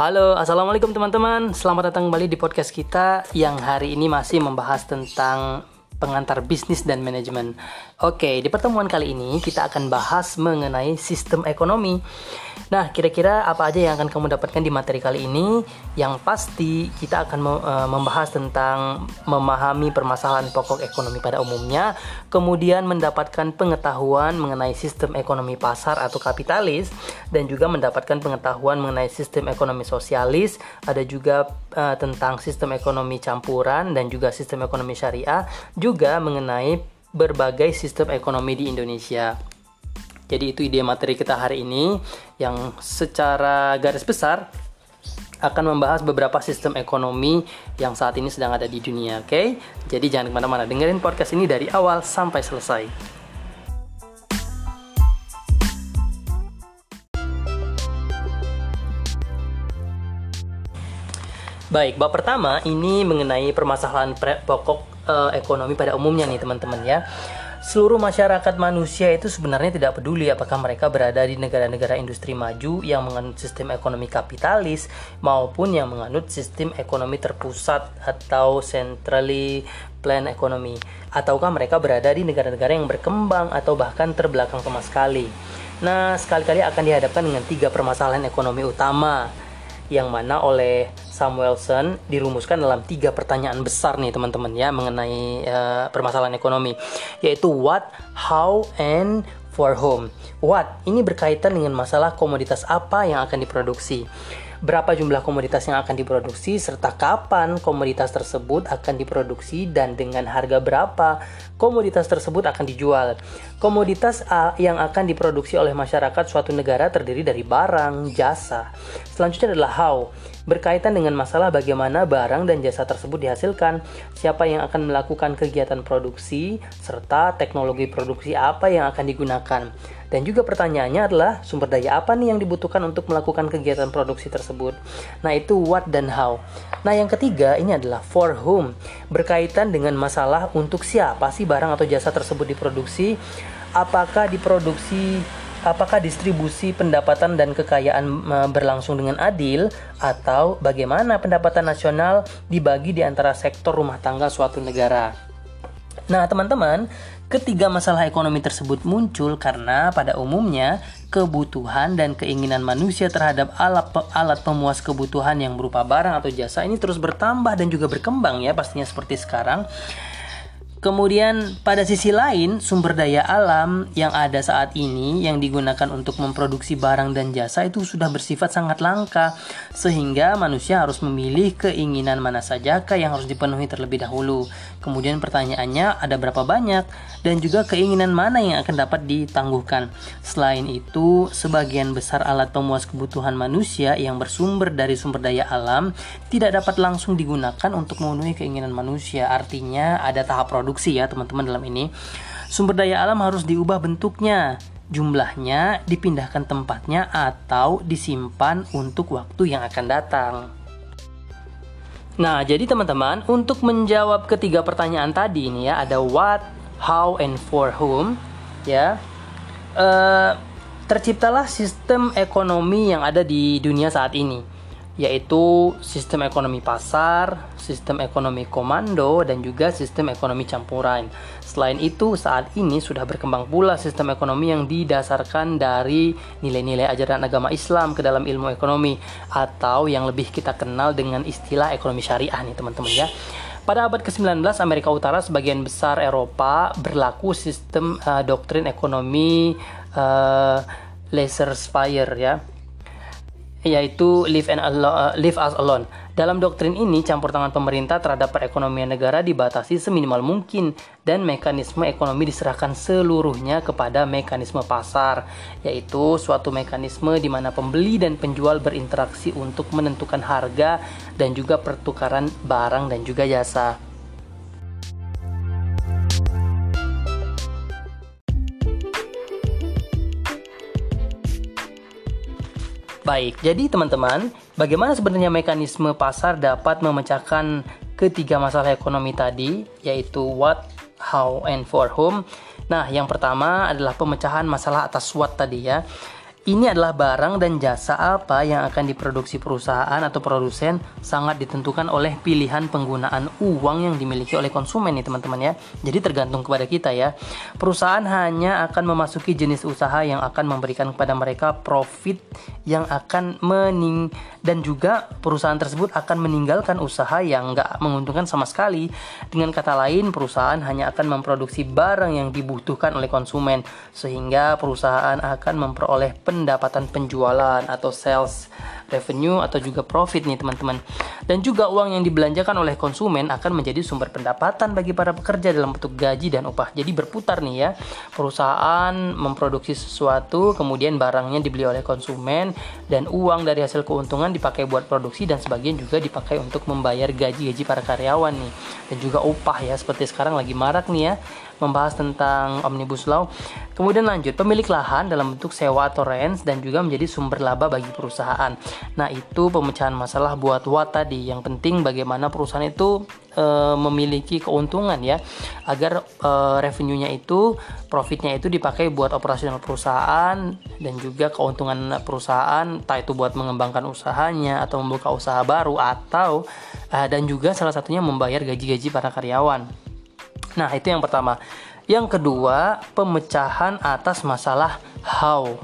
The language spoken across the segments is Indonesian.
Halo, assalamualaikum teman-teman. Selamat datang kembali di podcast kita yang hari ini masih membahas tentang pengantar bisnis dan manajemen. Oke, di pertemuan kali ini kita akan bahas mengenai sistem ekonomi. Nah, kira-kira apa aja yang akan kamu dapatkan di materi kali ini? Yang pasti kita akan eh, membahas tentang memahami permasalahan pokok ekonomi pada umumnya, kemudian mendapatkan pengetahuan mengenai sistem ekonomi pasar atau kapitalis dan juga mendapatkan pengetahuan mengenai sistem ekonomi sosialis, ada juga uh, tentang sistem ekonomi campuran dan juga sistem ekonomi syariah, juga mengenai berbagai sistem ekonomi di Indonesia. Jadi itu ide materi kita hari ini yang secara garis besar akan membahas beberapa sistem ekonomi yang saat ini sedang ada di dunia, oke? Okay? Jadi jangan ke mana-mana, dengerin podcast ini dari awal sampai selesai. Baik, bab pertama ini mengenai permasalahan pokok uh, ekonomi pada umumnya nih teman-teman ya. Seluruh masyarakat manusia itu sebenarnya tidak peduli apakah mereka berada di negara-negara industri maju yang menganut sistem ekonomi kapitalis maupun yang menganut sistem ekonomi terpusat atau centrally planned economy ataukah mereka berada di negara-negara yang berkembang atau bahkan terbelakang sama sekali. Nah, sekali-kali akan dihadapkan dengan tiga permasalahan ekonomi utama yang mana oleh Samuelson dirumuskan dalam tiga pertanyaan besar nih teman-teman ya mengenai uh, permasalahan ekonomi yaitu what, how, and for whom. What ini berkaitan dengan masalah komoditas apa yang akan diproduksi berapa jumlah komoditas yang akan diproduksi, serta kapan komoditas tersebut akan diproduksi dan dengan harga berapa komoditas tersebut akan dijual. Komoditas yang akan diproduksi oleh masyarakat suatu negara terdiri dari barang, jasa. Selanjutnya adalah how, berkaitan dengan masalah bagaimana barang dan jasa tersebut dihasilkan, siapa yang akan melakukan kegiatan produksi, serta teknologi produksi apa yang akan digunakan. Dan juga pertanyaannya adalah sumber daya apa nih yang dibutuhkan untuk melakukan kegiatan produksi tersebut. Nah, itu what dan how. Nah, yang ketiga ini adalah for whom, berkaitan dengan masalah untuk siapa sih barang atau jasa tersebut diproduksi, apakah diproduksi apakah distribusi pendapatan dan kekayaan berlangsung dengan adil atau bagaimana pendapatan nasional dibagi di antara sektor rumah tangga suatu negara. Nah, teman-teman, Ketiga masalah ekonomi tersebut muncul karena pada umumnya kebutuhan dan keinginan manusia terhadap alat alat pemuas kebutuhan yang berupa barang atau jasa ini terus bertambah dan juga berkembang ya pastinya seperti sekarang. Kemudian pada sisi lain, sumber daya alam yang ada saat ini yang digunakan untuk memproduksi barang dan jasa itu sudah bersifat sangat langka sehingga manusia harus memilih keinginan mana sajakah yang harus dipenuhi terlebih dahulu. Kemudian pertanyaannya ada berapa banyak dan juga keinginan mana yang akan dapat ditangguhkan. Selain itu, sebagian besar alat pemuas kebutuhan manusia yang bersumber dari sumber daya alam tidak dapat langsung digunakan untuk memenuhi keinginan manusia. Artinya ada tahap produksi produksi ya teman-teman dalam ini. Sumber daya alam harus diubah bentuknya, jumlahnya dipindahkan tempatnya atau disimpan untuk waktu yang akan datang. Nah, jadi teman-teman, untuk menjawab ketiga pertanyaan tadi ini ya, ada what, how, and for whom, ya. Uh, terciptalah sistem ekonomi yang ada di dunia saat ini yaitu sistem ekonomi pasar, sistem ekonomi komando, dan juga sistem ekonomi campuran. Selain itu, saat ini sudah berkembang pula sistem ekonomi yang didasarkan dari nilai-nilai ajaran agama Islam ke dalam ilmu ekonomi atau yang lebih kita kenal dengan istilah ekonomi syariah nih teman-teman ya. Pada abad ke-19 Amerika Utara sebagian besar Eropa berlaku sistem uh, doktrin ekonomi uh, laissez-faire ya yaitu live and uh, live as alone. Dalam doktrin ini, campur tangan pemerintah terhadap perekonomian negara dibatasi seminimal mungkin dan mekanisme ekonomi diserahkan seluruhnya kepada mekanisme pasar, yaitu suatu mekanisme di mana pembeli dan penjual berinteraksi untuk menentukan harga dan juga pertukaran barang dan juga jasa. Baik, jadi teman-teman, bagaimana sebenarnya mekanisme pasar dapat memecahkan ketiga masalah ekonomi tadi, yaitu what, how, and for whom? Nah, yang pertama adalah pemecahan masalah atas what tadi ya. Ini adalah barang dan jasa apa yang akan diproduksi perusahaan atau produsen sangat ditentukan oleh pilihan penggunaan uang yang dimiliki oleh konsumen nih teman-teman ya. Jadi tergantung kepada kita ya. Perusahaan hanya akan memasuki jenis usaha yang akan memberikan kepada mereka profit yang akan mening dan juga perusahaan tersebut akan meninggalkan usaha yang nggak menguntungkan sama sekali. Dengan kata lain, perusahaan hanya akan memproduksi barang yang dibutuhkan oleh konsumen sehingga perusahaan akan memperoleh pendapatan penjualan atau sales revenue atau juga profit nih teman-teman. Dan juga uang yang dibelanjakan oleh konsumen akan menjadi sumber pendapatan bagi para pekerja dalam bentuk gaji dan upah. Jadi berputar nih ya. Perusahaan memproduksi sesuatu, kemudian barangnya dibeli oleh konsumen dan uang dari hasil keuntungan dipakai buat produksi dan sebagian juga dipakai untuk membayar gaji-gaji para karyawan nih. Dan juga upah ya seperti sekarang lagi marak nih ya membahas tentang Omnibus Law. Kemudian lanjut, pemilik lahan dalam bentuk sewa atau rent dan juga menjadi sumber laba bagi perusahaan. Nah, itu pemecahan masalah buat Watt tadi. Yang penting bagaimana perusahaan itu e, memiliki keuntungan ya, agar e, revenue-nya itu, profitnya itu dipakai buat operasional perusahaan dan juga keuntungan perusahaan, entah itu buat mengembangkan usahanya atau membuka usaha baru atau e, dan juga salah satunya membayar gaji-gaji para karyawan. Nah, itu yang pertama. Yang kedua, pemecahan atas masalah how.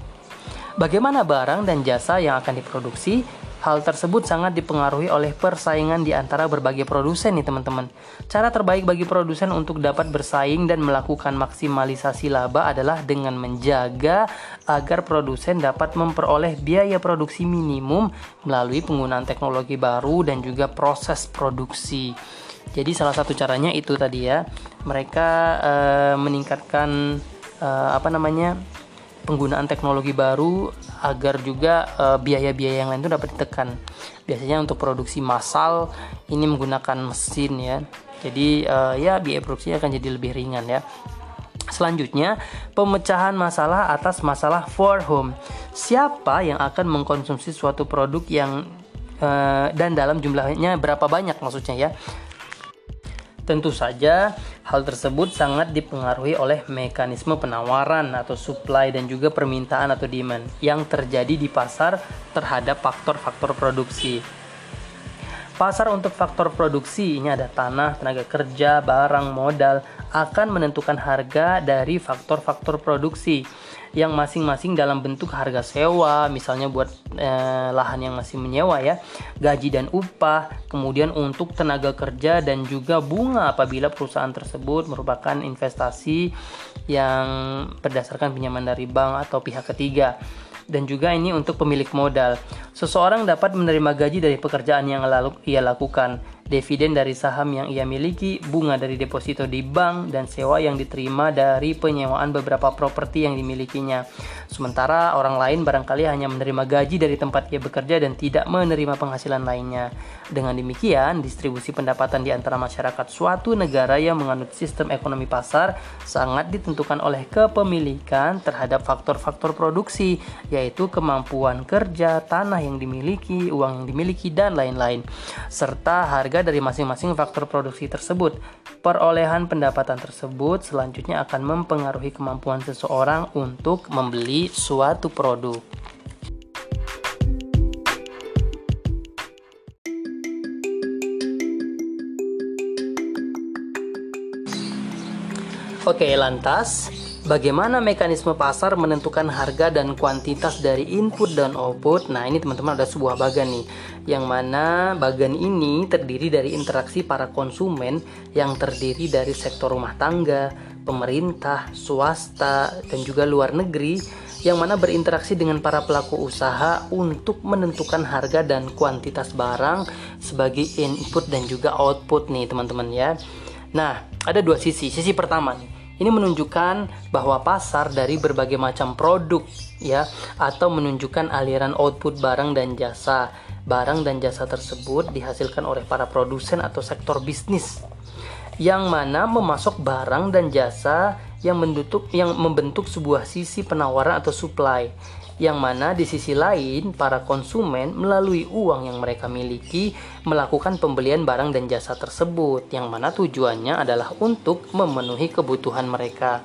Bagaimana barang dan jasa yang akan diproduksi? Hal tersebut sangat dipengaruhi oleh persaingan di antara berbagai produsen nih teman-teman. Cara terbaik bagi produsen untuk dapat bersaing dan melakukan maksimalisasi laba adalah dengan menjaga agar produsen dapat memperoleh biaya produksi minimum melalui penggunaan teknologi baru dan juga proses produksi. Jadi salah satu caranya itu tadi ya, mereka uh, meningkatkan uh, apa namanya penggunaan teknologi baru agar juga biaya biaya-biaya yang lain itu dapat ditekan. Biasanya untuk produksi massal ini menggunakan mesin ya. Jadi uh, ya biaya produksi akan jadi lebih ringan ya. Selanjutnya, pemecahan masalah atas masalah for home. Siapa yang akan mengkonsumsi suatu produk yang uh, dan dalam jumlahnya berapa banyak maksudnya ya. Tentu saja, hal tersebut sangat dipengaruhi oleh mekanisme penawaran atau supply dan juga permintaan atau demand yang terjadi di pasar terhadap faktor-faktor produksi. Pasar untuk faktor produksi ini ada tanah, tenaga kerja, barang, modal akan menentukan harga dari faktor-faktor produksi yang masing-masing dalam bentuk harga sewa, misalnya buat eh, lahan yang masih menyewa ya, gaji dan upah, kemudian untuk tenaga kerja dan juga bunga apabila perusahaan tersebut merupakan investasi yang berdasarkan pinjaman dari bank atau pihak ketiga dan juga ini untuk pemilik modal. Seseorang dapat menerima gaji dari pekerjaan yang lalu ia lakukan dividen dari saham yang ia miliki, bunga dari deposito di bank, dan sewa yang diterima dari penyewaan beberapa properti yang dimilikinya. Sementara orang lain barangkali hanya menerima gaji dari tempat ia bekerja dan tidak menerima penghasilan lainnya. Dengan demikian, distribusi pendapatan di antara masyarakat suatu negara yang menganut sistem ekonomi pasar sangat ditentukan oleh kepemilikan terhadap faktor-faktor produksi, yaitu kemampuan kerja, tanah yang dimiliki, uang yang dimiliki, dan lain-lain, serta harga harga dari masing-masing faktor produksi tersebut. Perolehan pendapatan tersebut selanjutnya akan mempengaruhi kemampuan seseorang untuk membeli suatu produk. Oke, lantas Bagaimana mekanisme pasar menentukan harga dan kuantitas dari input dan output? Nah, ini teman-teman ada sebuah bagan nih, yang mana bagan ini terdiri dari interaksi para konsumen yang terdiri dari sektor rumah tangga, pemerintah, swasta, dan juga luar negeri yang mana berinteraksi dengan para pelaku usaha untuk menentukan harga dan kuantitas barang sebagai input dan juga output nih teman-teman ya. Nah, ada dua sisi. Sisi pertama nih, ini menunjukkan bahwa pasar dari berbagai macam produk ya atau menunjukkan aliran output barang dan jasa. Barang dan jasa tersebut dihasilkan oleh para produsen atau sektor bisnis yang mana memasok barang dan jasa yang membentuk yang membentuk sebuah sisi penawaran atau supply yang mana di sisi lain para konsumen melalui uang yang mereka miliki melakukan pembelian barang dan jasa tersebut yang mana tujuannya adalah untuk memenuhi kebutuhan mereka.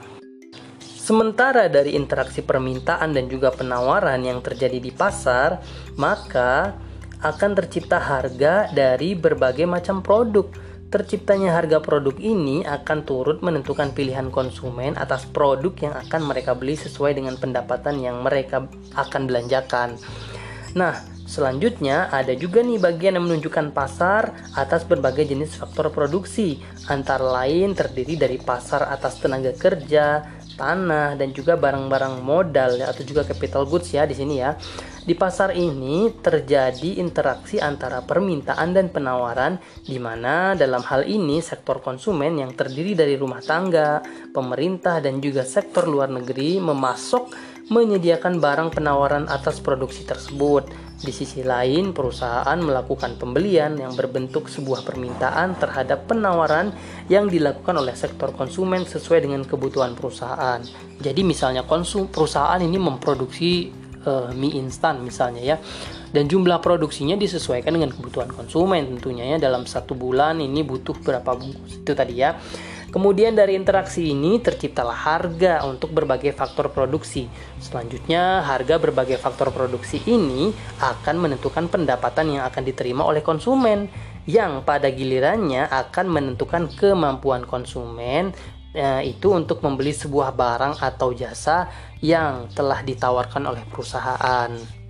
Sementara dari interaksi permintaan dan juga penawaran yang terjadi di pasar, maka akan tercipta harga dari berbagai macam produk. Terciptanya harga produk ini akan turut menentukan pilihan konsumen atas produk yang akan mereka beli sesuai dengan pendapatan yang mereka akan belanjakan. Nah, Selanjutnya, ada juga nih bagian yang menunjukkan pasar atas berbagai jenis faktor produksi, antara lain terdiri dari pasar atas tenaga kerja, tanah dan juga barang-barang modal ya, atau juga capital goods ya di sini ya. Di pasar ini terjadi interaksi antara permintaan dan penawaran di mana dalam hal ini sektor konsumen yang terdiri dari rumah tangga, pemerintah dan juga sektor luar negeri memasok menyediakan barang penawaran atas produksi tersebut. Di sisi lain, perusahaan melakukan pembelian yang berbentuk sebuah permintaan terhadap penawaran yang dilakukan oleh sektor konsumen sesuai dengan kebutuhan perusahaan. Jadi misalnya konsum perusahaan ini memproduksi uh, mie instan misalnya ya. Dan jumlah produksinya disesuaikan dengan kebutuhan konsumen tentunya ya. Dalam satu bulan ini butuh berapa bungkus? Itu tadi ya Kemudian dari interaksi ini terciptalah harga untuk berbagai faktor produksi. Selanjutnya, harga berbagai faktor produksi ini akan menentukan pendapatan yang akan diterima oleh konsumen yang pada gilirannya akan menentukan kemampuan konsumen eh, itu untuk membeli sebuah barang atau jasa yang telah ditawarkan oleh perusahaan.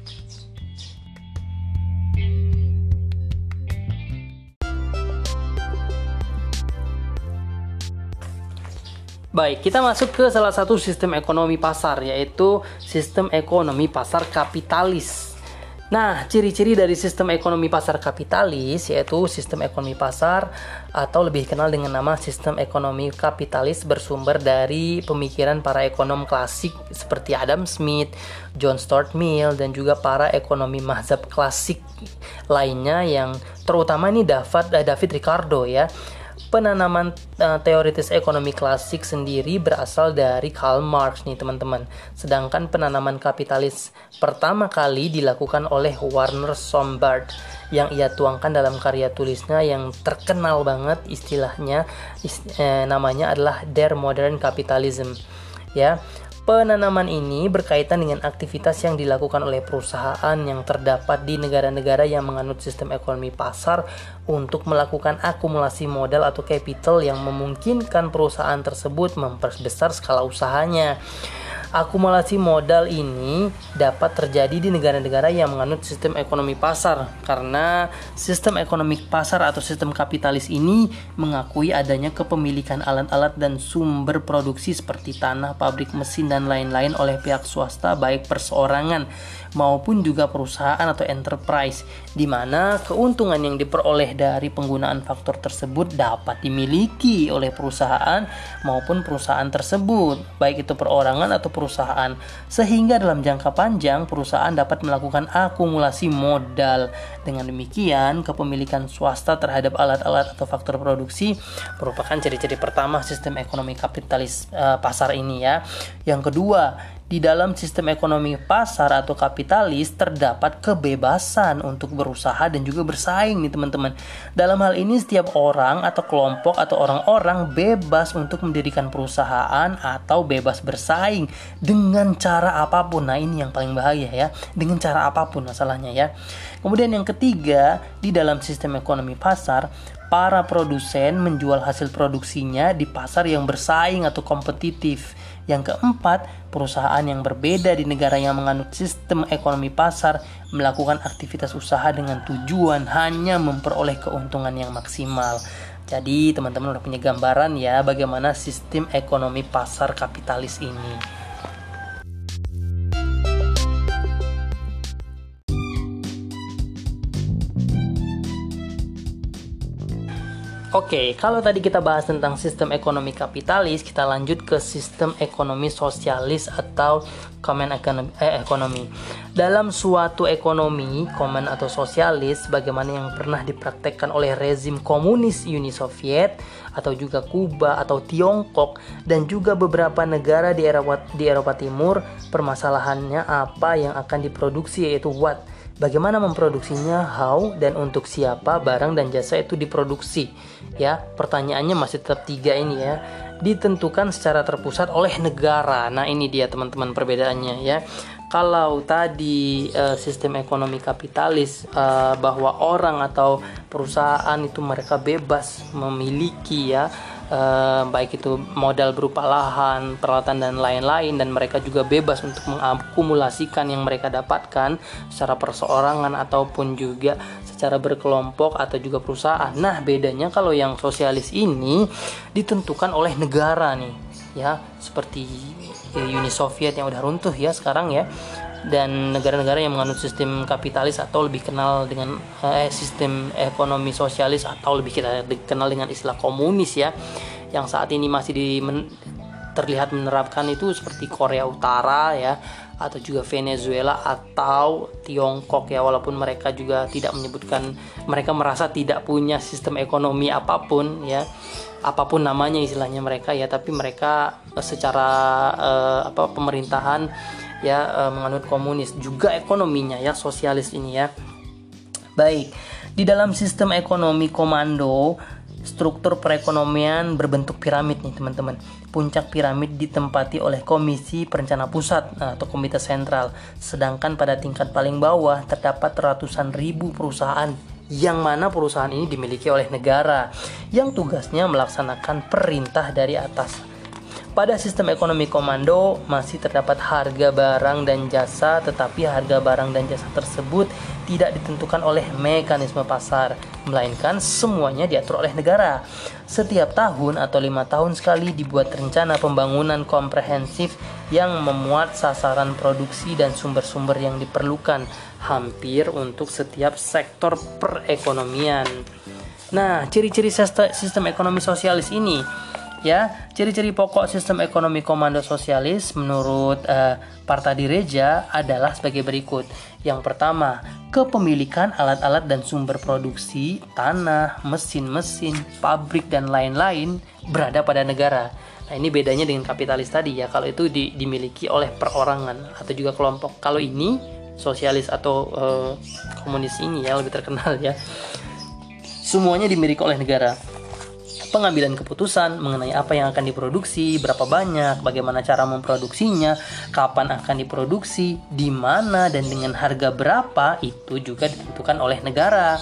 Baik, kita masuk ke salah satu sistem ekonomi pasar, yaitu sistem ekonomi pasar kapitalis. Nah, ciri-ciri dari sistem ekonomi pasar kapitalis yaitu sistem ekonomi pasar atau lebih kenal dengan nama sistem ekonomi kapitalis bersumber dari pemikiran para ekonom klasik seperti Adam Smith, John Stuart Mill dan juga para ekonomi mazhab klasik lainnya yang terutama ini David David Ricardo ya penanaman uh, teoritis ekonomi klasik sendiri berasal dari Karl Marx nih teman-teman. Sedangkan penanaman kapitalis pertama kali dilakukan oleh Warner Sombart yang ia tuangkan dalam karya tulisnya yang terkenal banget istilahnya ist eh, namanya adalah Der Modern Capitalism. Ya, Penanaman ini berkaitan dengan aktivitas yang dilakukan oleh perusahaan yang terdapat di negara-negara yang menganut sistem ekonomi pasar untuk melakukan akumulasi modal atau capital yang memungkinkan perusahaan tersebut memperbesar skala usahanya. Akumulasi modal ini dapat terjadi di negara-negara yang menganut sistem ekonomi pasar karena sistem ekonomi pasar atau sistem kapitalis ini mengakui adanya kepemilikan alat-alat dan sumber produksi seperti tanah, pabrik, mesin dan lain-lain oleh pihak swasta baik perseorangan maupun juga perusahaan atau enterprise di mana keuntungan yang diperoleh dari penggunaan faktor tersebut dapat dimiliki oleh perusahaan maupun perusahaan tersebut baik itu perorangan atau sehingga dalam jangka panjang perusahaan dapat melakukan akumulasi modal. Dengan demikian kepemilikan swasta terhadap alat-alat atau faktor produksi merupakan ciri-ciri pertama sistem ekonomi kapitalis uh, pasar ini ya. Yang kedua di dalam sistem ekonomi pasar atau kapitalis terdapat kebebasan untuk berusaha dan juga bersaing nih teman-teman. Dalam hal ini setiap orang atau kelompok atau orang-orang bebas untuk mendirikan perusahaan atau bebas bersaing dengan cara apa pun. Nah, ini yang paling bahaya ya. Dengan cara apa pun masalahnya ya. Kemudian yang ketiga, di dalam sistem ekonomi pasar, para produsen menjual hasil produksinya di pasar yang bersaing atau kompetitif yang keempat, perusahaan yang berbeda di negara yang menganut sistem ekonomi pasar melakukan aktivitas usaha dengan tujuan hanya memperoleh keuntungan yang maksimal. Jadi, teman-teman udah punya gambaran ya bagaimana sistem ekonomi pasar kapitalis ini. Oke, kalau tadi kita bahas tentang sistem ekonomi kapitalis, kita lanjut ke sistem ekonomi sosialis atau common ekonomi. Eh, ekonomi. Dalam suatu ekonomi, common atau sosialis, bagaimana yang pernah dipraktekkan oleh rezim komunis Uni Soviet atau juga Kuba atau Tiongkok dan juga beberapa negara di Eropa, di Eropa Timur, permasalahannya apa yang akan diproduksi yaitu what bagaimana memproduksinya, how, dan untuk siapa barang dan jasa itu diproduksi. Ya, pertanyaannya masih tetap tiga ini ya. ditentukan secara terpusat oleh negara. Nah, ini dia teman-teman perbedaannya ya. Kalau tadi uh, sistem ekonomi kapitalis uh, bahwa orang atau perusahaan itu mereka bebas memiliki ya uh, baik itu modal berupa lahan, peralatan dan lain-lain dan mereka juga bebas untuk mengakumulasikan yang mereka dapatkan secara perseorangan ataupun juga secara berkelompok atau juga perusahaan. Nah, bedanya kalau yang sosialis ini ditentukan oleh negara nih, ya, seperti Uni Soviet yang udah runtuh ya sekarang ya. Dan negara-negara yang menganut sistem kapitalis atau lebih kenal dengan eh, sistem ekonomi sosialis atau lebih kita dikenal dengan istilah komunis ya, yang saat ini masih di men, terlihat menerapkan itu seperti Korea Utara ya atau juga Venezuela atau Tiongkok ya walaupun mereka juga tidak menyebutkan mereka merasa tidak punya sistem ekonomi apa pun ya apa pun namanya istilahnya mereka ya tapi mereka eh, secara uh, apa pemerintahan ya uh, menganut komunis juga ekonominya ya sosialis ini ya baik di dalam sistem ekonomi komando struktur perekonomian berbentuk piramid nih teman-teman. Puncak piramid ditempati oleh Komisi Perencana Pusat nah, atau Komite Sentral. Sedangkan pada tingkat paling bawah terdapat ratusan ribu perusahaan yang mana perusahaan ini dimiliki oleh negara yang tugasnya melaksanakan perintah dari atas. Pada sistem ekonomi komando masih terdapat harga barang dan jasa, tetapi harga barang dan jasa tersebut tidak ditentukan oleh mekanisme pasar, melainkan semuanya diatur oleh negara. Setiap tahun atau lima tahun sekali dibuat rencana pembangunan komprehensif yang memuat sasaran produksi dan sumber-sumber yang diperlukan hampir untuk setiap sektor perekonomian. Nah, ciri-ciri sistem ekonomi sosialis ini ya. Ciri-ciri pokok sistem ekonomi komando sosialis menurut uh, Parta Direja adalah sebagai berikut. Yang pertama kepemilikan alat-alat dan sumber produksi tanah mesin-mesin pabrik dan lain-lain berada pada negara. Nah ini bedanya dengan kapitalis tadi ya kalau itu di, dimiliki oleh perorangan atau juga kelompok. Kalau ini sosialis atau uh, komunis ini ya lebih terkenal ya. Semuanya dimiliki oleh negara pengambilan keputusan mengenai apa yang akan diproduksi, berapa banyak, bagaimana cara memproduksinya, kapan akan diproduksi, di mana dan dengan harga berapa itu juga ditentukan oleh negara.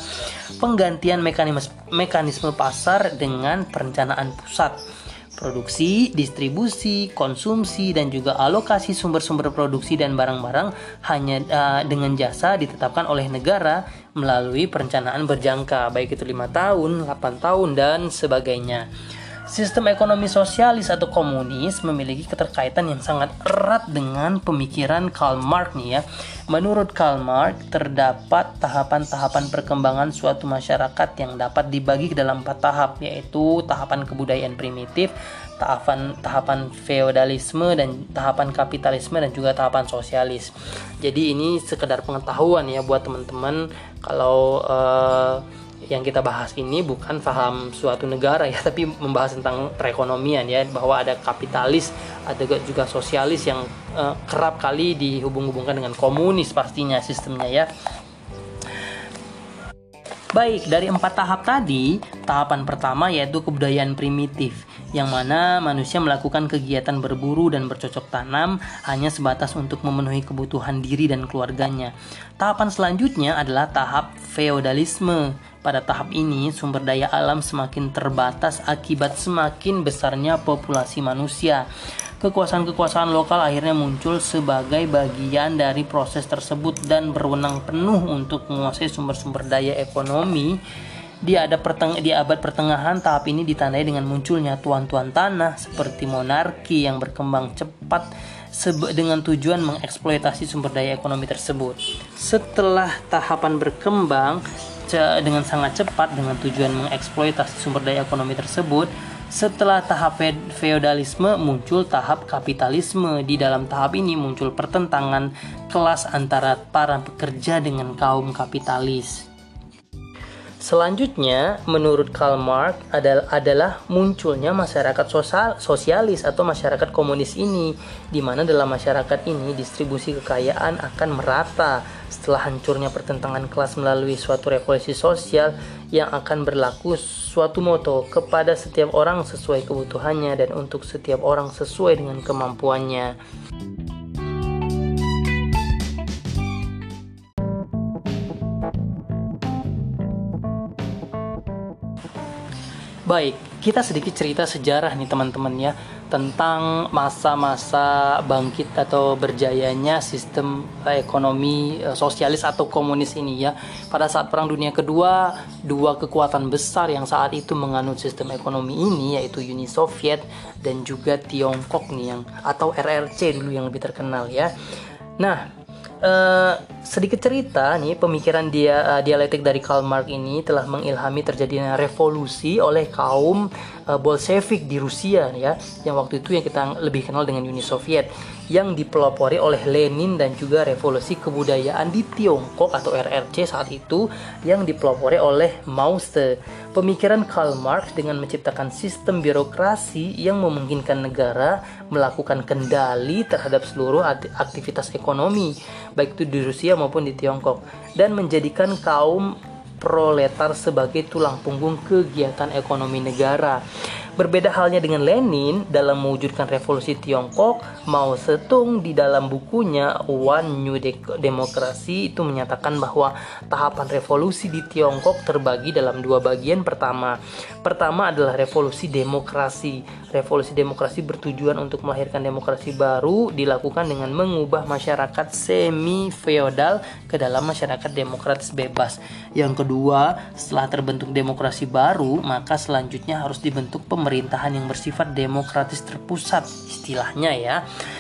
Penggantian mekanisme mekanisme pasar dengan perencanaan pusat produksi, distribusi, konsumsi, dan juga alokasi sumber-sumber produksi dan barang-barang hanya uh, dengan jasa ditetapkan oleh negara melalui perencanaan berjangka, baik itu lima tahun, 8 tahun, dan sebagainya. Sistem ekonomi sosialis atau komunis memiliki keterkaitan yang sangat erat dengan pemikiran Karl Marx nih ya. Menurut Karl Marx terdapat tahapan-tahapan perkembangan suatu masyarakat yang dapat dibagi ke dalam empat tahap yaitu tahapan kebudayaan primitif, tahapan tahapan feodalisme dan tahapan kapitalisme dan juga tahapan sosialis. Jadi ini sekedar pengetahuan ya buat teman-teman. Kalau uh, yang kita bahas ini bukan paham suatu negara ya tapi membahas tentang perekonomian ya bahwa ada kapitalis ada juga sosialis yang uh, kerap kali dihubung-hubungkan dengan komunis pastinya sistemnya ya. Baik, dari empat tahap tadi, tahapan pertama yaitu kebudayaan primitif, yang mana manusia melakukan kegiatan berburu dan bercocok tanam hanya sebatas untuk memenuhi kebutuhan diri dan keluarganya. Tahapan selanjutnya adalah tahap feodalisme, pada tahap ini, sumber daya alam semakin terbatas akibat semakin besarnya populasi manusia. Kekuasaan-kekuasaan lokal akhirnya muncul sebagai bagian dari proses tersebut dan berwenang penuh untuk menguasai sumber-sumber daya ekonomi di, ada perteng di abad pertengahan tahap ini ditandai dengan munculnya tuan-tuan tanah seperti monarki yang berkembang cepat dengan tujuan mengeksploitasi sumber daya ekonomi tersebut. Setelah tahapan berkembang, dengan sangat cepat dengan tujuan mengeksploitasi sumber daya ekonomi tersebut. Setelah tahap feodalisme muncul tahap kapitalisme. Di dalam tahap ini muncul pertentangan kelas antara para pekerja dengan kaum kapitalis. Selanjutnya, menurut Karl Marx adalah, adalah munculnya masyarakat sosial, sosialis atau masyarakat komunis ini, di mana dalam masyarakat ini distribusi kekayaan akan merata setelah hancurnya pertentangan kelas melalui suatu revolusi sosial yang akan berlaku suatu moto kepada setiap orang sesuai kebutuhannya dan untuk setiap orang sesuai dengan kemampuannya. Baik, kita sedikit cerita sejarah nih teman-teman ya tentang masa-masa bangkit atau berjayanya sistem ekonomi eh, sosialis atau komunis ini ya. Pada saat Perang Dunia Kedua, dua kekuatan besar yang saat itu menganut sistem ekonomi ini yaitu Uni Soviet dan juga Tiongkok nih yang atau RRC dulu yang lebih terkenal ya. Nah, Uh, sedikit cerita nih pemikiran dia uh, dialektik dari Karl Marx ini telah mengilhami terjadinya revolusi oleh kaum uh, Bolshevik di Rusia ya yang waktu itu yang kita lebih kenal dengan Uni Soviet yang dipelopori oleh Lenin dan juga revolusi kebudayaan di Tiongkok atau RRC saat itu yang dipelopori oleh Mao Tse. Pemikiran Karl Marx dengan menciptakan sistem birokrasi yang memungkinkan negara melakukan kendali terhadap seluruh aktivitas ekonomi, baik itu di Rusia maupun di Tiongkok, dan menjadikan kaum proletar sebagai tulang punggung kegiatan ekonomi negara. Berbeda halnya dengan Lenin dalam mewujudkan revolusi Tiongkok, Mao Zedong di dalam bukunya One New Democracy itu menyatakan bahwa tahapan revolusi di Tiongkok terbagi dalam dua bagian pertama. Pertama adalah revolusi demokrasi. Revolusi demokrasi bertujuan untuk melahirkan demokrasi baru dilakukan dengan mengubah masyarakat semi feodal ke dalam masyarakat demokratis bebas. Yang kedua, setelah terbentuk demokrasi baru, maka selanjutnya harus dibentuk pemerintah pemerintahan yang bersifat demokratis terpusat istilahnya ya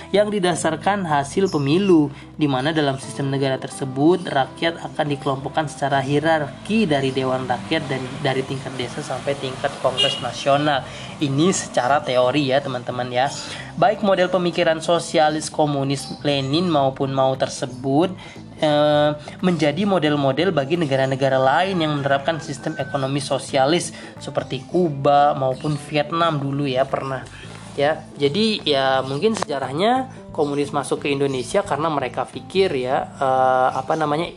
yang didasarkan hasil pemilu di mana dalam sistem negara tersebut rakyat akan dikelompokkan secara hierarki dari dewan rakyat dan dari tingkat desa sampai tingkat kongres nasional. Ini secara teori ya teman-teman ya. Baik model pemikiran sosialis komunis Lenin maupun Mao tersebut Eh, menjadi model-model bagi negara-negara lain yang menerapkan sistem ekonomi sosialis seperti Kuba maupun Vietnam dulu ya pernah. Ya jadi ya mungkin sejarahnya komunis masuk ke Indonesia karena mereka pikir ya uh, apa namanya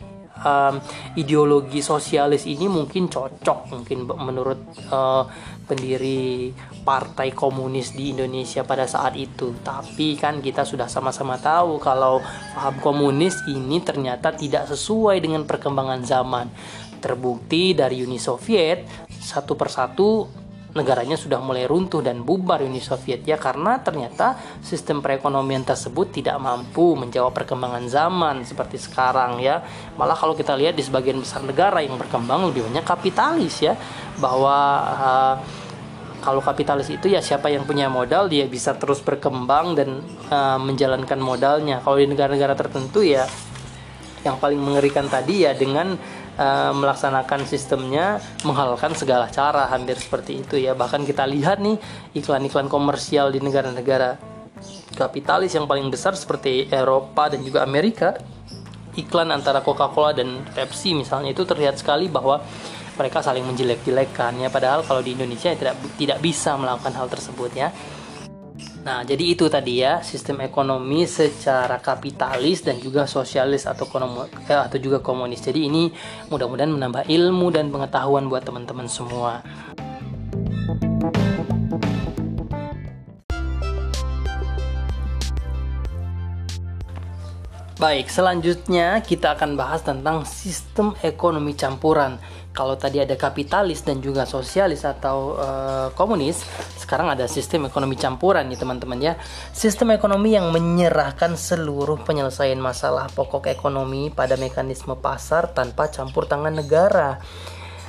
um, ideologi sosialis ini mungkin cocok mungkin menurut uh, pendiri partai komunis di Indonesia pada saat itu. Tapi kan kita sudah sama-sama tahu kalau paham komunis ini ternyata tidak sesuai dengan perkembangan zaman. Terbukti dari Uni Soviet satu persatu negaranya sudah mulai runtuh dan bubar Uni Soviet ya karena ternyata sistem perekonomian tersebut tidak mampu menjawab perkembangan zaman seperti sekarang ya. Malah kalau kita lihat di sebagian besar negara yang berkembang lebih banyak kapitalis ya bahwa uh, kalau kapitalis itu ya siapa yang punya modal dia bisa terus berkembang dan uh, menjalankan modalnya. Kalau di negara-negara tertentu ya yang paling mengerikan tadi ya dengan uh, melaksanakan sistemnya menghalalkan segala cara hampir seperti itu ya. Bahkan kita lihat nih iklan-iklan komersial di negara-negara kapitalis yang paling besar seperti Eropa dan juga Amerika iklan antara Coca-Cola dan Pepsi misalnya itu terlihat sekali bahwa mereka saling menjelek-jelekan ya. Padahal kalau di Indonesia tidak tidak bisa melakukan hal tersebut ya Nah, jadi itu tadi ya sistem ekonomi secara kapitalis dan juga sosialis atau konomo, eh, atau juga komunis. Jadi ini mudah-mudahan menambah ilmu dan pengetahuan buat teman-teman semua. Baik, selanjutnya kita akan bahas tentang sistem ekonomi campuran kalau tadi ada kapitalis dan juga sosialis atau uh, komunis, sekarang ada sistem ekonomi campuran nih teman-teman ya. Sistem ekonomi yang menyerahkan seluruh penyelesaian masalah pokok ekonomi pada mekanisme pasar tanpa campur tangan negara.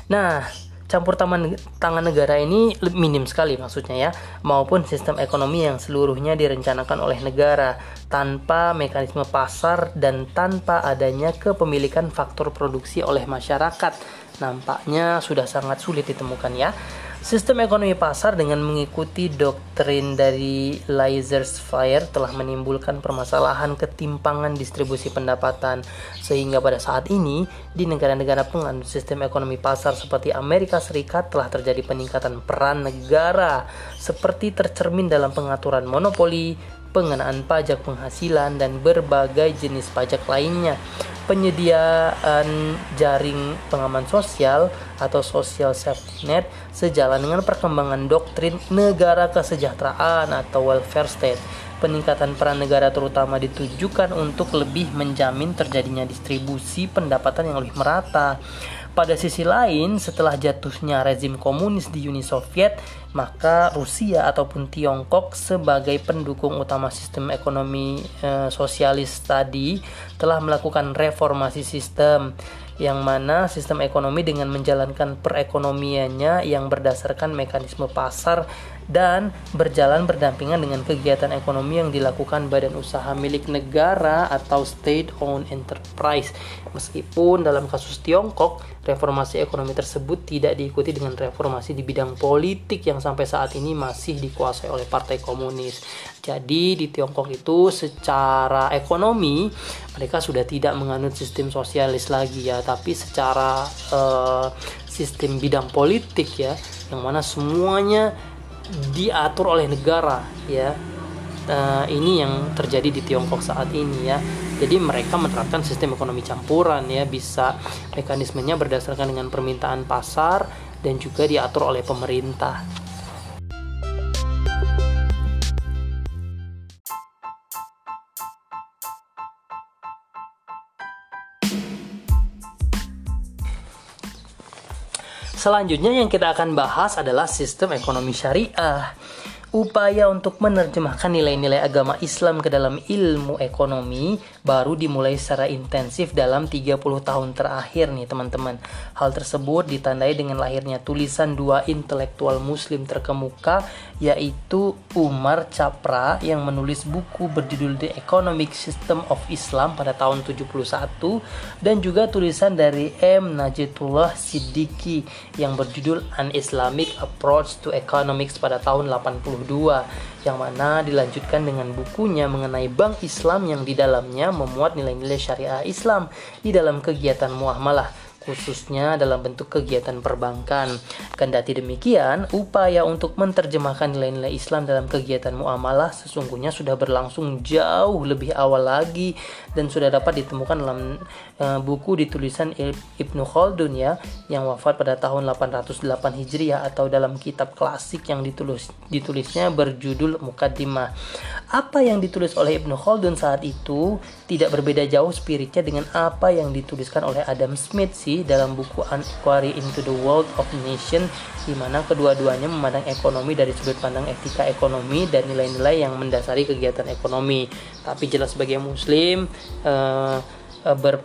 Nah, campur tangan tangan negara ini minim sekali maksudnya ya, maupun sistem ekonomi yang seluruhnya direncanakan oleh negara tanpa mekanisme pasar dan tanpa adanya kepemilikan faktor produksi oleh masyarakat nampaknya sudah sangat sulit ditemukan ya. Sistem ekonomi pasar dengan mengikuti doktrin dari Laissez-faire telah menimbulkan permasalahan ketimpangan distribusi pendapatan sehingga pada saat ini di negara-negara penganut sistem ekonomi pasar seperti Amerika Serikat telah terjadi peningkatan peran negara seperti tercermin dalam pengaturan monopoli, pengenaan pajak penghasilan dan berbagai jenis pajak lainnya penyediaan jaring pengaman sosial atau social safety net sejalan dengan perkembangan doktrin negara kesejahteraan atau welfare state. Peningkatan peran negara terutama ditujukan untuk lebih menjamin terjadinya distribusi pendapatan yang lebih merata pada sisi lain, setelah jatuhnya rezim komunis di Uni Soviet, maka Rusia ataupun Tiongkok sebagai pendukung utama sistem ekonomi e, sosialis tadi telah melakukan reformasi sistem yang mana sistem ekonomi dengan menjalankan perekonomiannya yang berdasarkan mekanisme pasar dan berjalan berdampingan dengan kegiatan ekonomi yang dilakukan badan usaha milik negara atau state owned enterprise. Meskipun dalam kasus Tiongkok, reformasi ekonomi tersebut tidak diikuti dengan reformasi di bidang politik yang sampai saat ini masih dikuasai oleh Partai Komunis. Jadi di Tiongkok itu secara ekonomi mereka sudah tidak menganut sistem sosialis lagi ya, tapi secara uh, sistem bidang politik ya, yang mana semuanya diatur oleh negara ya. Uh, ini yang terjadi di Tiongkok saat ini ya. Jadi mereka menerapkan sistem ekonomi campuran ya. Bisa mekanismenya berdasarkan dengan permintaan pasar dan juga diatur oleh pemerintah Selanjutnya yang kita akan bahas adalah sistem ekonomi syariah upaya untuk menerjemahkan nilai-nilai agama Islam ke dalam ilmu ekonomi baru dimulai secara intensif dalam 30 tahun terakhir nih teman-teman. Hal tersebut ditandai dengan lahirnya tulisan dua intelektual muslim terkemuka yaitu Umar Chapra yang menulis buku berjudul The Economic System of Islam pada tahun 71 dan juga tulisan dari M. Najitullah Siddiqui yang berjudul An Islamic Approach to Economics pada tahun 80 yang mana dilanjutkan dengan bukunya mengenai bank Islam yang di dalamnya memuat nilai-nilai syariah Islam di dalam kegiatan muamalah khususnya dalam bentuk kegiatan perbankan. Kendati demikian, upaya untuk menerjemahkan nilai-nilai Islam dalam kegiatan muamalah sesungguhnya sudah berlangsung jauh lebih awal lagi dan sudah dapat ditemukan dalam uh, buku ditulisan Ibnu Khaldun ya yang wafat pada tahun 808 Hijriah atau dalam kitab klasik yang ditulis ditulisnya berjudul Mukaddimah. Apa yang ditulis oleh Ibnu Khaldun saat itu tidak berbeda jauh spiritnya dengan apa yang dituliskan oleh Adam Smith sih dalam buku Inquiry into the World of Nation di mana kedua-duanya memandang ekonomi dari sudut pandang etika ekonomi dan nilai-nilai yang mendasari kegiatan ekonomi. Tapi jelas sebagai muslim uh, uh, ber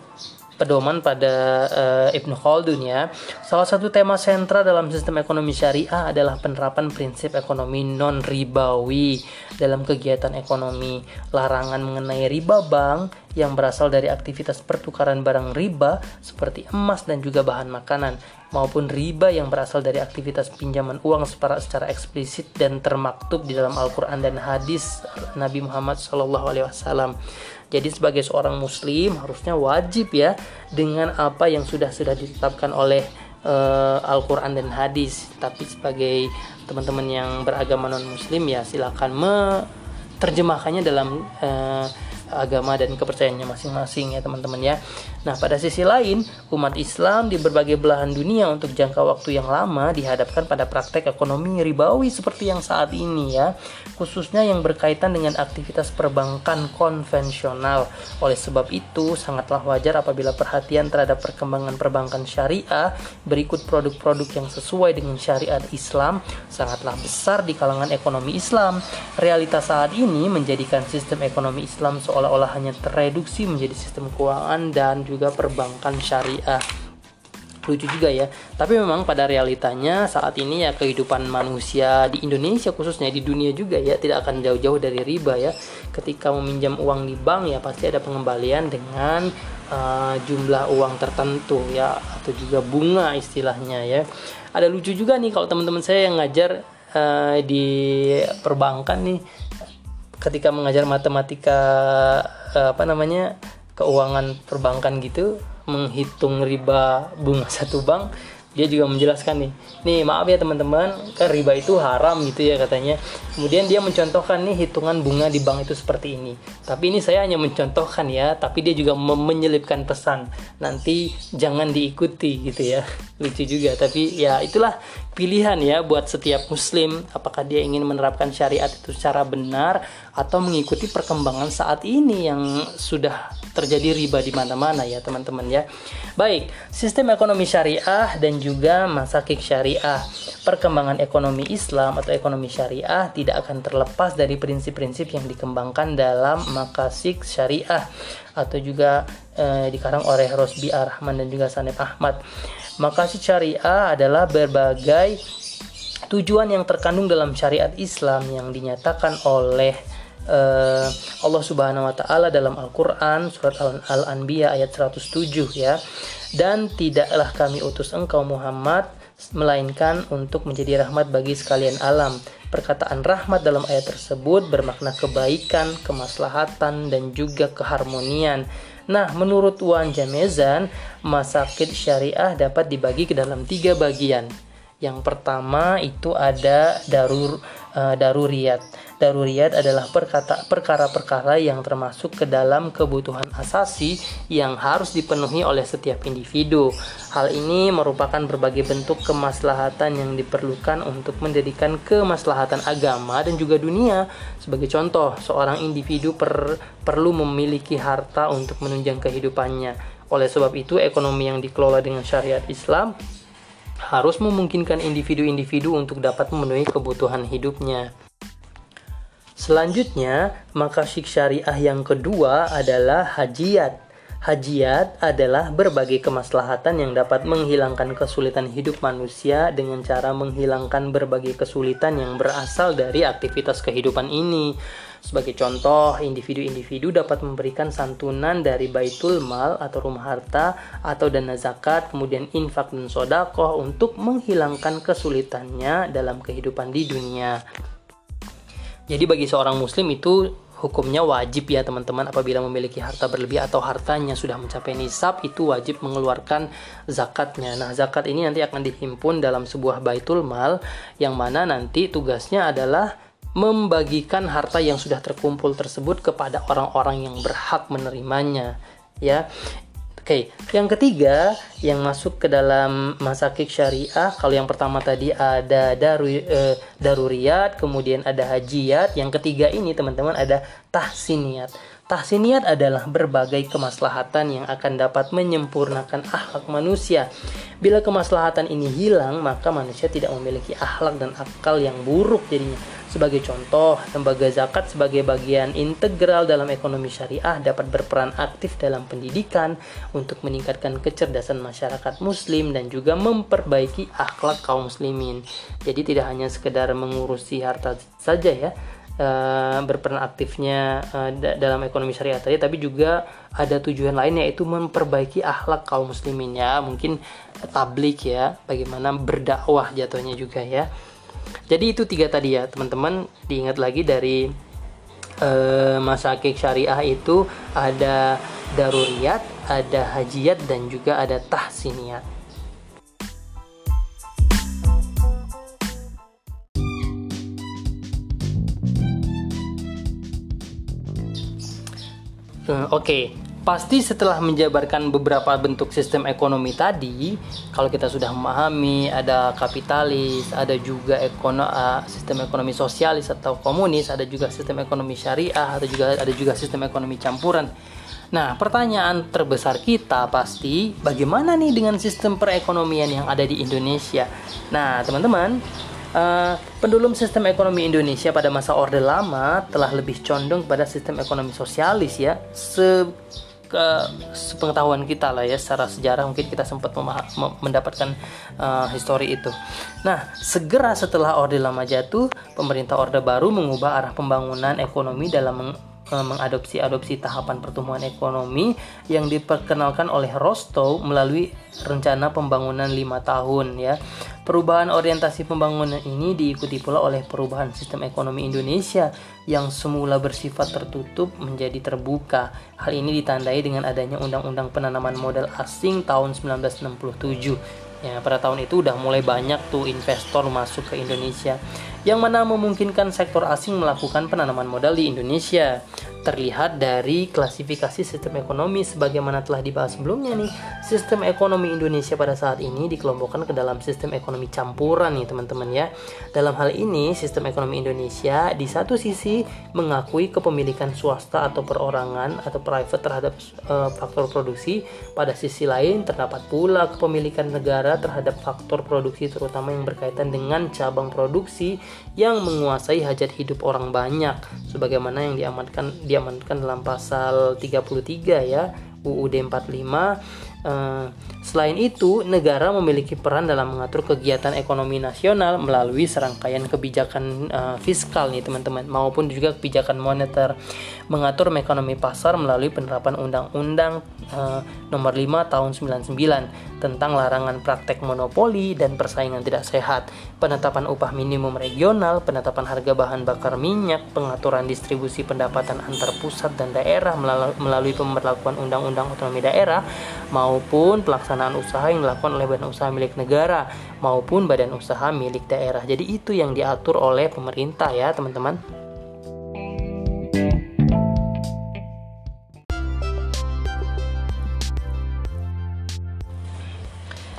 pedoman pada uh, Ibnu Khaldun ya. Salah satu tema sentral dalam sistem ekonomi syariah adalah penerapan prinsip ekonomi non ribawi dalam kegiatan ekonomi. Larangan mengenai riba bank yang berasal dari aktivitas pertukaran barang riba seperti emas dan juga bahan makanan maupun riba yang berasal dari aktivitas pinjaman uang secara, secara eksplisit dan termaktub di dalam Al-Qur'an dan hadis Nabi Muhammad SAW. Jadi sebagai seorang muslim harusnya wajib ya dengan apa yang sudah sudah ditetapkan oleh uh, Al-Qur'an dan hadis. Tapi sebagai teman-teman yang beragama non muslim ya silakan menerjemahkannya dalam uh, agama dan kepercayaannya masing-masing ya teman-teman ya. Nah, pada sisi lain, umat Islam di berbagai belahan dunia untuk jangka waktu yang lama dihadapkan pada praktek ekonomi ribawi seperti yang saat ini ya, khususnya yang berkaitan dengan aktivitas perbankan konvensional. Oleh sebab itu, sangatlah wajar apabila perhatian terhadap perkembangan perbankan syariah berikut produk-produk yang sesuai dengan syariat Islam sangatlah besar di kalangan ekonomi Islam. Realitas saat ini menjadikan sistem ekonomi Islam seolah seolah-olah hanya tereduksi menjadi sistem keuangan dan juga perbankan syariah. Lucu juga ya tapi memang pada realitanya saat ini ya kehidupan manusia di Indonesia khususnya di dunia juga ya tidak akan jauh-jauh dari riba ya. Ketika meminjam uang di bank ya pasti ada pengembalian dengan uh, jumlah uang tertentu ya atau juga bunga istilahnya ya. Ada lucu juga nih kalau teman-teman saya yang ngajar uh, di perbankan nih ketika mengajar matematika uh, apa namanya keuangan perbankan gitu menghitung riba bunga satu bank dia juga menjelaskan nih nih maaf ya teman-teman kan riba itu haram gitu ya katanya. Kemudian dia mencontohkan nih hitungan bunga di bank itu seperti ini. Tapi ini saya hanya mencontohkan ya tapi dia juga menyelipkan pesan. Nanti jangan diikuti gitu ya. Lucu juga tapi ya itulah pilihan ya buat setiap muslim. Apakah dia ingin menerapkan syariat itu secara benar atau mengikuti perkembangan saat ini yang sudah terjadi riba di mana-mana ya teman-teman ya. Baik, sistem ekonomi syariah dan juga masakik syariah. Perkembangan ekonomi Islam atau ekonomi syariah tidak akan terlepas dari prinsip-prinsip yang dikembangkan dalam makasik syariah atau juga eh, dikarang oleh Rosbi Ar-Rahman dan juga Sanif Ahmad. Makasik syariah adalah berbagai tujuan yang terkandung dalam syariat Islam yang dinyatakan oleh uh, Allah Subhanahu wa taala dalam Al-Qur'an surat Al-Anbiya ayat 107 ya. Dan tidaklah kami utus engkau Muhammad melainkan untuk menjadi rahmat bagi sekalian alam. Perkataan rahmat dalam ayat tersebut bermakna kebaikan, kemaslahatan dan juga keharmonian. Nah, menurut Wan Jamezan, masakit syariah dapat dibagi ke dalam tiga bagian. Yang pertama itu ada darur uh, daruriyat. Daruriyat adalah perkara-perkara yang termasuk ke dalam kebutuhan asasi yang harus dipenuhi oleh setiap individu. Hal ini merupakan berbagai bentuk kemaslahatan yang diperlukan untuk mendirikan kemaslahatan agama dan juga dunia. Sebagai contoh, seorang individu per, perlu memiliki harta untuk menunjang kehidupannya. Oleh sebab itu, ekonomi yang dikelola dengan syariat Islam harus memungkinkan individu-individu untuk dapat memenuhi kebutuhan hidupnya. Selanjutnya, maka syariah yang kedua adalah hajiat. Hajiat adalah berbagai kemaslahatan yang dapat menghilangkan kesulitan hidup manusia dengan cara menghilangkan berbagai kesulitan yang berasal dari aktivitas kehidupan ini. Sebagai contoh, individu-individu dapat memberikan santunan dari baitul mal atau rumah harta atau dana zakat, kemudian infak dan sodakoh untuk menghilangkan kesulitannya dalam kehidupan di dunia. Jadi bagi seorang muslim itu hukumnya wajib ya teman-teman apabila memiliki harta berlebih atau hartanya sudah mencapai nisab itu wajib mengeluarkan zakatnya. Nah, zakat ini nanti akan dihimpun dalam sebuah baitul mal yang mana nanti tugasnya adalah membagikan harta yang sudah terkumpul tersebut kepada orang-orang yang berhak menerimanya ya Oke, yang ketiga yang masuk ke dalam masakik syariah, kalau yang pertama tadi ada daru, eh, daruriyat, kemudian ada hajiat, yang ketiga ini teman-teman ada tahsiniat. Tahsiniat adalah berbagai kemaslahatan yang akan dapat menyempurnakan akhlak manusia. Bila kemaslahatan ini hilang, maka manusia tidak memiliki akhlak dan akal yang buruk jadinya. Sebagai contoh, lembaga zakat sebagai bagian integral dalam ekonomi syariah dapat berperan aktif dalam pendidikan untuk meningkatkan kecerdasan masyarakat muslim dan juga memperbaiki akhlak kaum muslimin. Jadi tidak hanya sekedar mengurusi harta saja ya, uh, berperan aktifnya uh, dalam ekonomi syariah tadi tapi juga ada tujuan lain yaitu memperbaiki akhlak kaum muslimin ya mungkin tablik ya bagaimana berdakwah jatuhnya juga ya jadi itu tiga tadi ya teman-teman diingat lagi dari uh, masakik syariah itu ada daruriyat ada hajiat dan juga ada tahsiniyat Hmm, oke, okay. Pasti setelah menjabarkan beberapa bentuk sistem ekonomi tadi, kalau kita sudah memahami ada kapitalis, ada juga ekono, uh, sistem ekonomi sosialis atau komunis, ada juga sistem ekonomi syariah, ada juga ada juga sistem ekonomi campuran. Nah, pertanyaan terbesar kita pasti bagaimana nih dengan sistem perekonomian yang ada di Indonesia? Nah, teman-teman, Uh, pendulum sistem ekonomi Indonesia pada masa Orde Lama telah lebih condong pada sistem ekonomi sosialis ya. Se ke sepengetahuan kita lah ya secara sejarah mungkin kita sempat mendapatkan uh, histori itu. Nah, segera setelah Orde Lama jatuh, pemerintah Orde Baru mengubah arah pembangunan ekonomi dalam uh, mengadopsi adopsi tahapan pertumbuhan ekonomi yang diperkenalkan oleh Rostow melalui rencana pembangunan lima tahun ya. Perubahan orientasi pembangunan ini diikuti pula oleh perubahan sistem ekonomi Indonesia yang semula bersifat tertutup menjadi terbuka. Hal ini ditandai dengan adanya Undang-Undang Penanaman Modal Asing tahun 1967 Ya, pada tahun itu udah mulai banyak tuh investor masuk ke Indonesia yang mana memungkinkan sektor asing melakukan penanaman modal di Indonesia terlihat dari klasifikasi sistem ekonomi sebagaimana telah dibahas sebelumnya nih. Sistem ekonomi Indonesia pada saat ini dikelompokkan ke dalam sistem ekonomi campuran nih teman-teman ya. Dalam hal ini sistem ekonomi Indonesia di satu sisi mengakui kepemilikan swasta atau perorangan atau private terhadap uh, faktor produksi, pada sisi lain terdapat pula kepemilikan negara terhadap faktor produksi terutama yang berkaitan dengan cabang produksi yang menguasai hajat hidup orang banyak. Sebagaimana yang diamankan di diamankan dalam pasal 33 ya UUD 45 Uh, selain itu, negara memiliki peran dalam mengatur kegiatan ekonomi nasional melalui serangkaian kebijakan uh, fiskal nih teman-teman, maupun juga kebijakan moneter, mengatur ekonomi pasar melalui penerapan Undang-Undang uh, Nomor 5 Tahun 99 tentang larangan praktek monopoli dan persaingan tidak sehat, penetapan upah minimum regional, penetapan harga bahan bakar minyak, pengaturan distribusi pendapatan antar pusat dan daerah melalui pemberlakuan Undang-Undang Otonomi Daerah, maupun pelaksanaan usaha yang dilakukan oleh badan usaha milik negara maupun badan usaha milik daerah. Jadi itu yang diatur oleh pemerintah ya, teman-teman.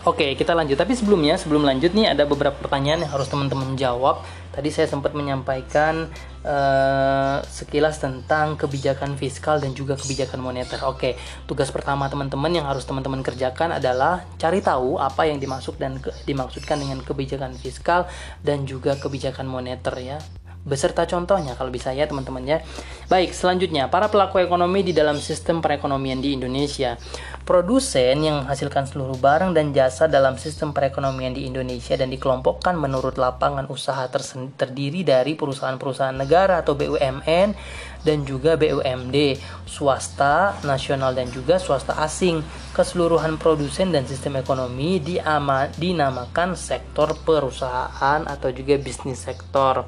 Oke, kita lanjut. Tapi sebelumnya, sebelum lanjut nih ada beberapa pertanyaan yang harus teman-teman jawab. Tadi saya sempat menyampaikan uh, sekilas tentang kebijakan fiskal dan juga kebijakan moneter. Oke, tugas pertama teman-teman yang harus teman-teman kerjakan adalah cari tahu apa yang dimaksud dan ke, dimaksudkan dengan kebijakan fiskal dan juga kebijakan moneter ya beserta contohnya kalau bisa ya teman-teman ya. Baik, selanjutnya para pelaku ekonomi di dalam sistem perekonomian di Indonesia. Produsen yang menghasilkan seluruh barang dan jasa dalam sistem perekonomian di Indonesia dan dikelompokkan menurut lapangan usaha terdiri dari perusahaan-perusahaan negara atau BUMN dan juga BUMD, swasta, nasional dan juga swasta asing. Keseluruhan produsen dan sistem ekonomi dinamakan sektor perusahaan atau juga bisnis sektor.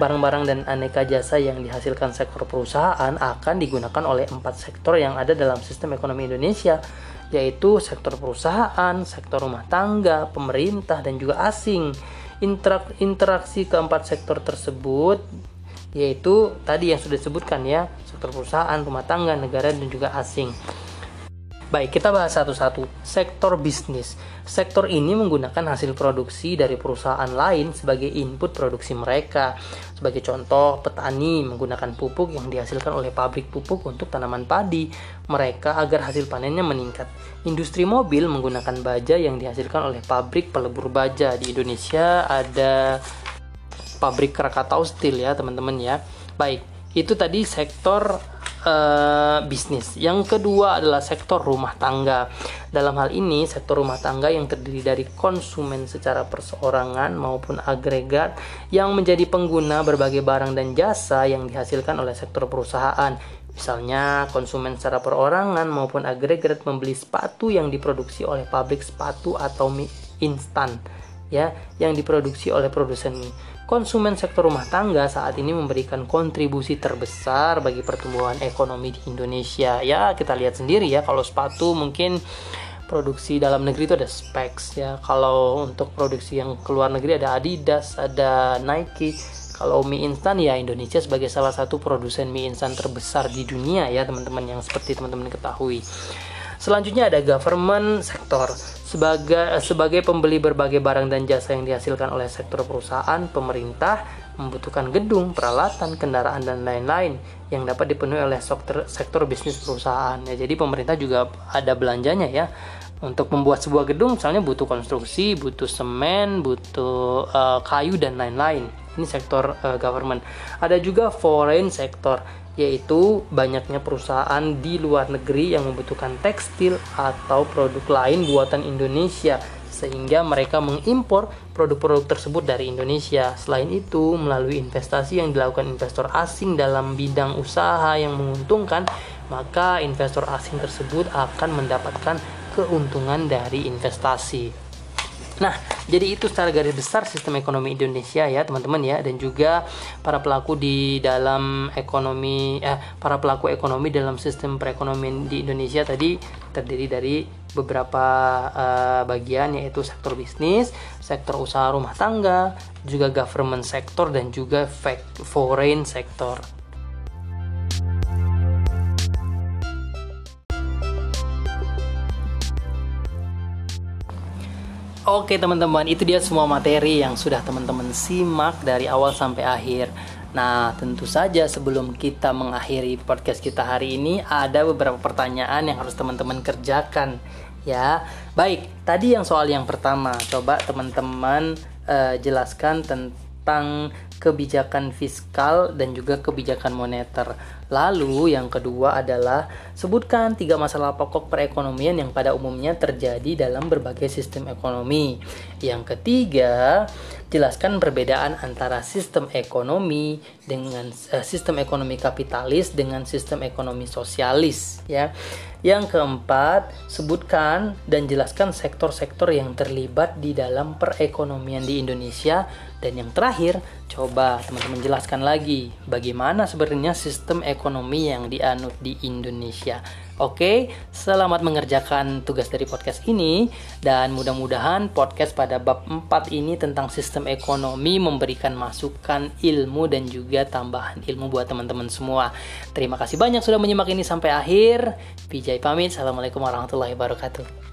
Barang-barang dan aneka jasa yang dihasilkan sektor perusahaan akan digunakan oleh empat sektor yang ada dalam sistem ekonomi Indonesia, yaitu sektor perusahaan, sektor rumah tangga, pemerintah, dan juga asing. Interaksi keempat sektor tersebut yaitu tadi yang sudah disebutkan ya sektor perusahaan, rumah tangga, negara dan juga asing. Baik, kita bahas satu-satu. Sektor bisnis. Sektor ini menggunakan hasil produksi dari perusahaan lain sebagai input produksi mereka. Sebagai contoh, petani menggunakan pupuk yang dihasilkan oleh pabrik pupuk untuk tanaman padi mereka agar hasil panennya meningkat. Industri mobil menggunakan baja yang dihasilkan oleh pabrik pelebur baja. Di Indonesia ada pabrik Krakatau Steel ya teman-teman ya. Baik, itu tadi sektor uh, bisnis. Yang kedua adalah sektor rumah tangga. Dalam hal ini, sektor rumah tangga yang terdiri dari konsumen secara perseorangan maupun agregat yang menjadi pengguna berbagai barang dan jasa yang dihasilkan oleh sektor perusahaan. Misalnya, konsumen secara perorangan maupun agregat membeli sepatu yang diproduksi oleh pabrik sepatu atau instan ya yang diproduksi oleh produsen mie konsumen sektor rumah tangga saat ini memberikan kontribusi terbesar bagi pertumbuhan ekonomi di Indonesia. Ya, kita lihat sendiri ya kalau sepatu mungkin produksi dalam negeri itu ada Specs ya. Kalau untuk produksi yang keluar negeri ada Adidas, ada Nike. Kalau mie instan ya Indonesia sebagai salah satu produsen mie instan terbesar di dunia ya teman-teman yang seperti teman-teman ketahui. Selanjutnya ada government sektor. Sebagai sebagai pembeli berbagai barang dan jasa yang dihasilkan oleh sektor perusahaan, pemerintah membutuhkan gedung, peralatan, kendaraan dan lain-lain yang dapat dipenuhi oleh sektor, sektor bisnis perusahaan. Ya, jadi pemerintah juga ada belanjanya ya. Untuk membuat sebuah gedung misalnya butuh konstruksi, butuh semen, butuh uh, kayu dan lain-lain. Ini sektor uh, government. Ada juga foreign sektor yaitu banyaknya perusahaan di luar negeri yang membutuhkan tekstil atau produk lain buatan Indonesia sehingga mereka mengimpor produk-produk tersebut dari Indonesia. Selain itu, melalui investasi yang dilakukan investor asing dalam bidang usaha yang menguntungkan, maka investor asing tersebut akan mendapatkan keuntungan dari investasi. Nah, jadi itu secara garis besar sistem ekonomi Indonesia ya, teman-teman ya, dan juga para pelaku di dalam ekonomi eh para pelaku ekonomi dalam sistem perekonomian di Indonesia tadi terdiri dari beberapa uh, bagian yaitu sektor bisnis, sektor usaha rumah tangga, juga government sektor dan juga foreign sektor. Oke teman-teman, itu dia semua materi yang sudah teman-teman simak dari awal sampai akhir. Nah, tentu saja sebelum kita mengakhiri podcast kita hari ini ada beberapa pertanyaan yang harus teman-teman kerjakan ya. Baik, tadi yang soal yang pertama, coba teman-teman uh, jelaskan tentang kebijakan fiskal dan juga kebijakan moneter. Lalu yang kedua adalah sebutkan tiga masalah pokok perekonomian yang pada umumnya terjadi dalam berbagai sistem ekonomi. Yang ketiga, jelaskan perbedaan antara sistem ekonomi dengan uh, sistem ekonomi kapitalis dengan sistem ekonomi sosialis ya. Yang keempat, sebutkan dan jelaskan sektor-sektor yang terlibat di dalam perekonomian di Indonesia dan yang terakhir, coba teman-teman jelaskan lagi bagaimana sebenarnya sistem ekonomi yang dianut di Indonesia. Oke, selamat mengerjakan tugas dari podcast ini dan mudah-mudahan podcast pada bab 4 ini tentang sistem ekonomi memberikan masukan ilmu dan juga tambahan ilmu buat teman-teman semua. Terima kasih banyak sudah menyimak ini sampai akhir. Vijay pamit. Assalamualaikum warahmatullahi wabarakatuh.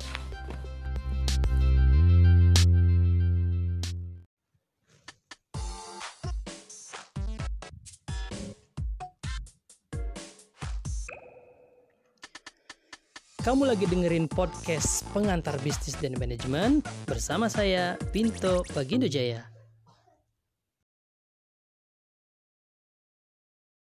Kamu lagi dengerin podcast Pengantar Bisnis dan Manajemen bersama saya, Pinto Bagindo Jaya.